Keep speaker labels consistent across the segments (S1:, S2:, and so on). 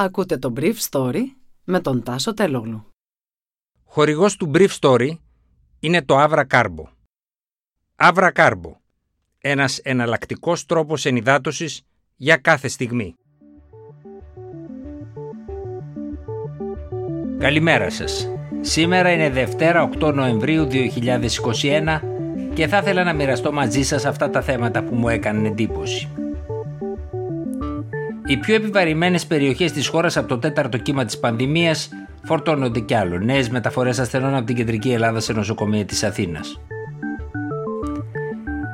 S1: Ακούτε το Brief Story με τον Τάσο Τελόγλου.
S2: Χορηγός του Brief Story είναι το Avra Carbo. Avra Carbo. Ένας εναλλακτικός τρόπος ενυδάτωσης για κάθε στιγμή. Καλημέρα σας. Σήμερα είναι Δευτέρα 8 Νοεμβρίου 2021 και θα ήθελα να μοιραστώ μαζί σας αυτά τα θέματα που μου έκαναν εντύπωση. Οι πιο επιβαρημένες περιοχές της χώρας από το τέταρτο κύμα της πανδημίας φορτώνονται κι άλλο. Νέες μεταφορές ασθενών από την κεντρική Ελλάδα σε νοσοκομεία της Αθήνας.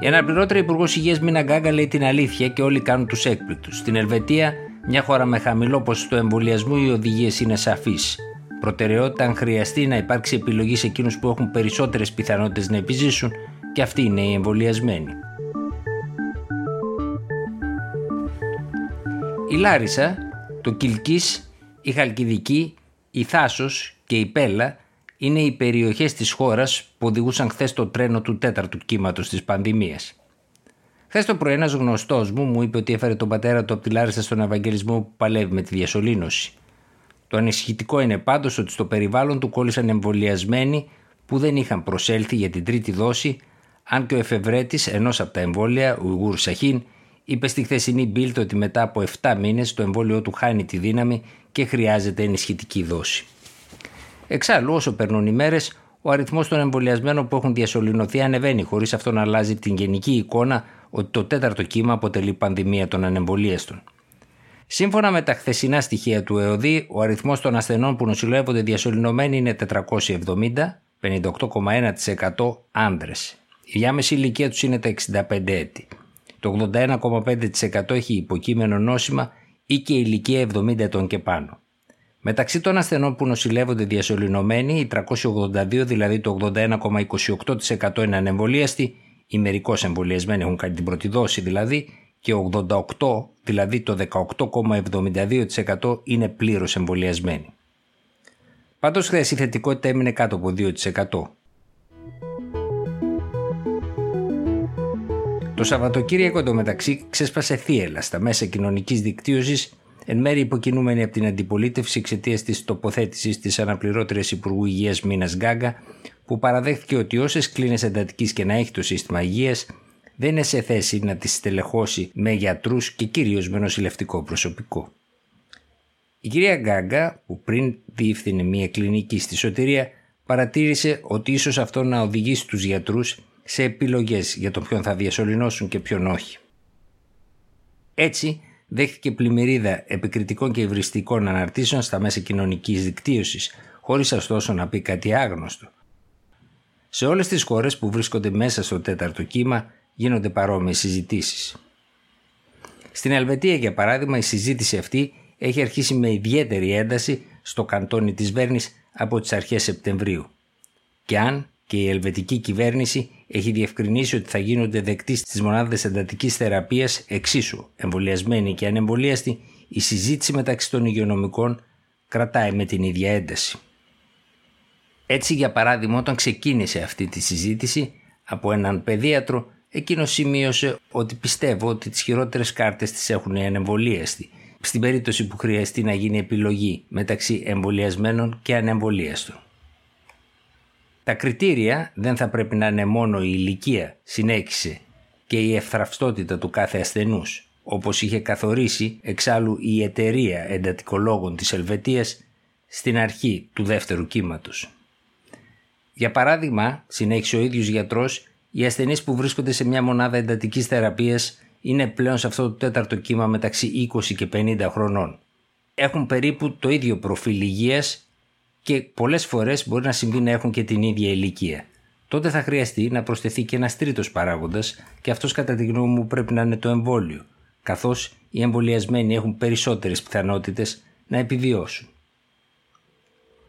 S2: Η αναπληρώτρια Υπουργός Υγείας Μίνα Γκάγκα λέει την αλήθεια και όλοι κάνουν τους έκπληκτους. Στην Ελβετία, μια χώρα με χαμηλό ποσοστό εμβολιασμού, οι οδηγίες είναι σαφείς. Προτεραιότητα, αν χρειαστεί, να υπάρξει επιλογή σε εκείνους που έχουν περισσότερες πιθανότητες να επιζήσουν και αυτοί είναι οι εμβολιασμένοι. Η Λάρισα, το Κιλκής, η Χαλκιδική, η Θάσος και η Πέλα είναι οι περιοχές της χώρας που οδηγούσαν χθες το τρένο του τέταρτου κύματος της πανδημίας. Χθες το πρωί ένας γνωστός μου μου είπε ότι έφερε τον πατέρα του από τη Λάρισα στον Ευαγγελισμό που παλεύει με τη διασωλήνωση. Το ανησυχητικό είναι πάντως ότι στο περιβάλλον του κόλλησαν εμβολιασμένοι που δεν είχαν προσέλθει για την τρίτη δόση, αν και ο εφευρέτης ενός από τα εμβόλια, ο Ιγούρ Σαχίν, είπε στη χθεσινή Μπίλτ ότι μετά από 7 μήνες το εμβόλιο του χάνει τη δύναμη και χρειάζεται ενισχυτική δόση. Εξάλλου, όσο περνούν οι μέρες, ο αριθμός των εμβολιασμένων που έχουν διασωληνωθεί ανεβαίνει, χωρίς αυτό να αλλάζει την γενική εικόνα ότι το τέταρτο κύμα αποτελεί πανδημία των ανεμβολίαστων. Σύμφωνα με τα χθεσινά στοιχεία του ΕΟΔΗ, ο αριθμός των ασθενών που νοσηλεύονται διασωληνωμένοι είναι 470, 58,1% άνδρες. Η διάμεση ηλικία τους είναι τα 65 έτη. Το 81,5% έχει υποκείμενο νόσημα ή και ηλικία 70 ετών και πάνω. Μεταξύ των ασθενών που νοσηλεύονται διασωληνωμένοι, οι 382, δηλαδή το 81,28% είναι ανεμβολίαστοι, οι μερικώς εμβολιασμένοι έχουν κάνει την πρώτη δόση δηλαδή, και 88, δηλαδή το 18,72% είναι πλήρως εμβολιασμένοι. Πάντως χθες η θετικότητα έμεινε κάτω από 2%. Το Σαββατοκύριακο εντωμεταξύ ξέσπασε θύελα στα μέσα κοινωνικής δικτύωσης, εν μέρει υποκινούμενη από την αντιπολίτευση εξαιτίας της τοποθέτησης της αναπληρώτριας Υπουργού Υγείας Μίνας Γκάγκα, που παραδέχθηκε ότι όσες κλίνες εντατικής και να έχει το σύστημα υγείας, δεν είναι σε θέση να τις στελεχώσει με γιατρούς και κυρίως με νοσηλευτικό προσωπικό. Η κυρία Γκάγκα, που πριν διεύθυνε μια κλινική στη Σωτηρία, παρατήρησε ότι ίσως αυτό να οδηγήσει τους γιατρούς σε επιλογές για το ποιον θα διασωληνώσουν και ποιον όχι. Έτσι, δέχτηκε πλημμυρίδα επικριτικών και ευρυστικών αναρτήσεων στα μέσα κοινωνικής δικτύωσης, χωρίς ωστόσο να πει κάτι άγνωστο. Σε όλες τις χώρες που βρίσκονται μέσα στο τέταρτο κύμα γίνονται παρόμοιες συζητήσεις. Στην Ελβετία, για παράδειγμα, η συζήτηση αυτή έχει αρχίσει με ιδιαίτερη ένταση στο καντόνι της Βέρνης από τις αρχές Σεπτεμβρίου. Και αν και η ελβετική κυβέρνηση έχει διευκρινίσει ότι θα γίνονται δεκτοί στις μονάδες εντατικής θεραπείας εξίσου εμβολιασμένοι και ανεμβολίαστοι, η συζήτηση μεταξύ των υγειονομικών κρατάει με την ίδια ένταση. Έτσι, για παράδειγμα, όταν ξεκίνησε αυτή τη συζήτηση από έναν παιδίατρο, εκείνος σημείωσε ότι πιστεύω ότι τις χειρότερες κάρτες τις έχουν οι ανεμβολίαστοι, στην περίπτωση που χρειαστεί να γίνει επιλογή μεταξύ εμβολιασμένων και ανεμβολίαστων. Τα κριτήρια δεν θα πρέπει να είναι μόνο η ηλικία, συνέχισε, και η ευθραυστότητα του κάθε ασθενούς, όπως είχε καθορίσει εξάλλου η εταιρεία εντατικολόγων της Ελβετίας στην αρχή του δεύτερου κύματος. Για παράδειγμα, συνέχισε ο ίδιος γιατρός, οι ασθενείς που βρίσκονται σε μια μονάδα εντατικής θεραπείας είναι πλέον σε αυτό το τέταρτο κύμα μεταξύ 20 και 50 χρονών. Έχουν περίπου το ίδιο προφίλ υγείας και πολλές φορές μπορεί να συμβεί να έχουν και την ίδια ηλικία. Τότε θα χρειαστεί να προσθεθεί και ένας τρίτος παράγοντας και αυτός κατά τη γνώμη μου πρέπει να είναι το εμβόλιο, καθώς οι εμβολιασμένοι έχουν περισσότερες πιθανότητες να επιβιώσουν.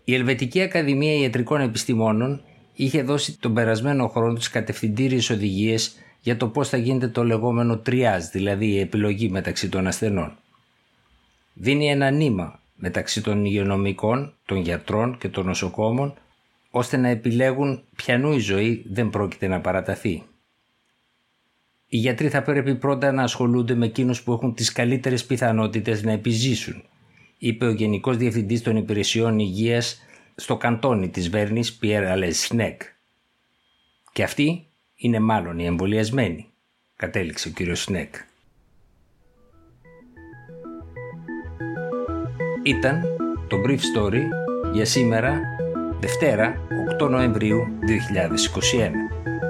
S2: Η Ελβετική Ακαδημία Ιατρικών Επιστημόνων είχε δώσει τον περασμένο χρόνο τις κατευθυντήριες οδηγίες για το πώς θα γίνεται το λεγόμενο τριάζ, δηλαδή η επιλογή μεταξύ των ασθενών. Δίνει ένα νήμα μεταξύ των υγειονομικών, των γιατρών και των νοσοκόμων ώστε να επιλέγουν ποιανού η ζωή δεν πρόκειται να παραταθεί. Οι γιατροί θα πρέπει πρώτα να ασχολούνται με εκείνους που έχουν τις καλύτερες πιθανότητες να επιζήσουν, είπε ο Γενικός Διευθυντής των Υπηρεσιών Υγείας στο καντόνι της Βέρνης Πιέρ Αλεσνέκ. Και αυτοί είναι μάλλον οι εμβολιασμένοι, κατέληξε ο κύριος Σνέκ. ήταν το Brief Story για σήμερα, Δευτέρα, 8 Νοεμβρίου 2021.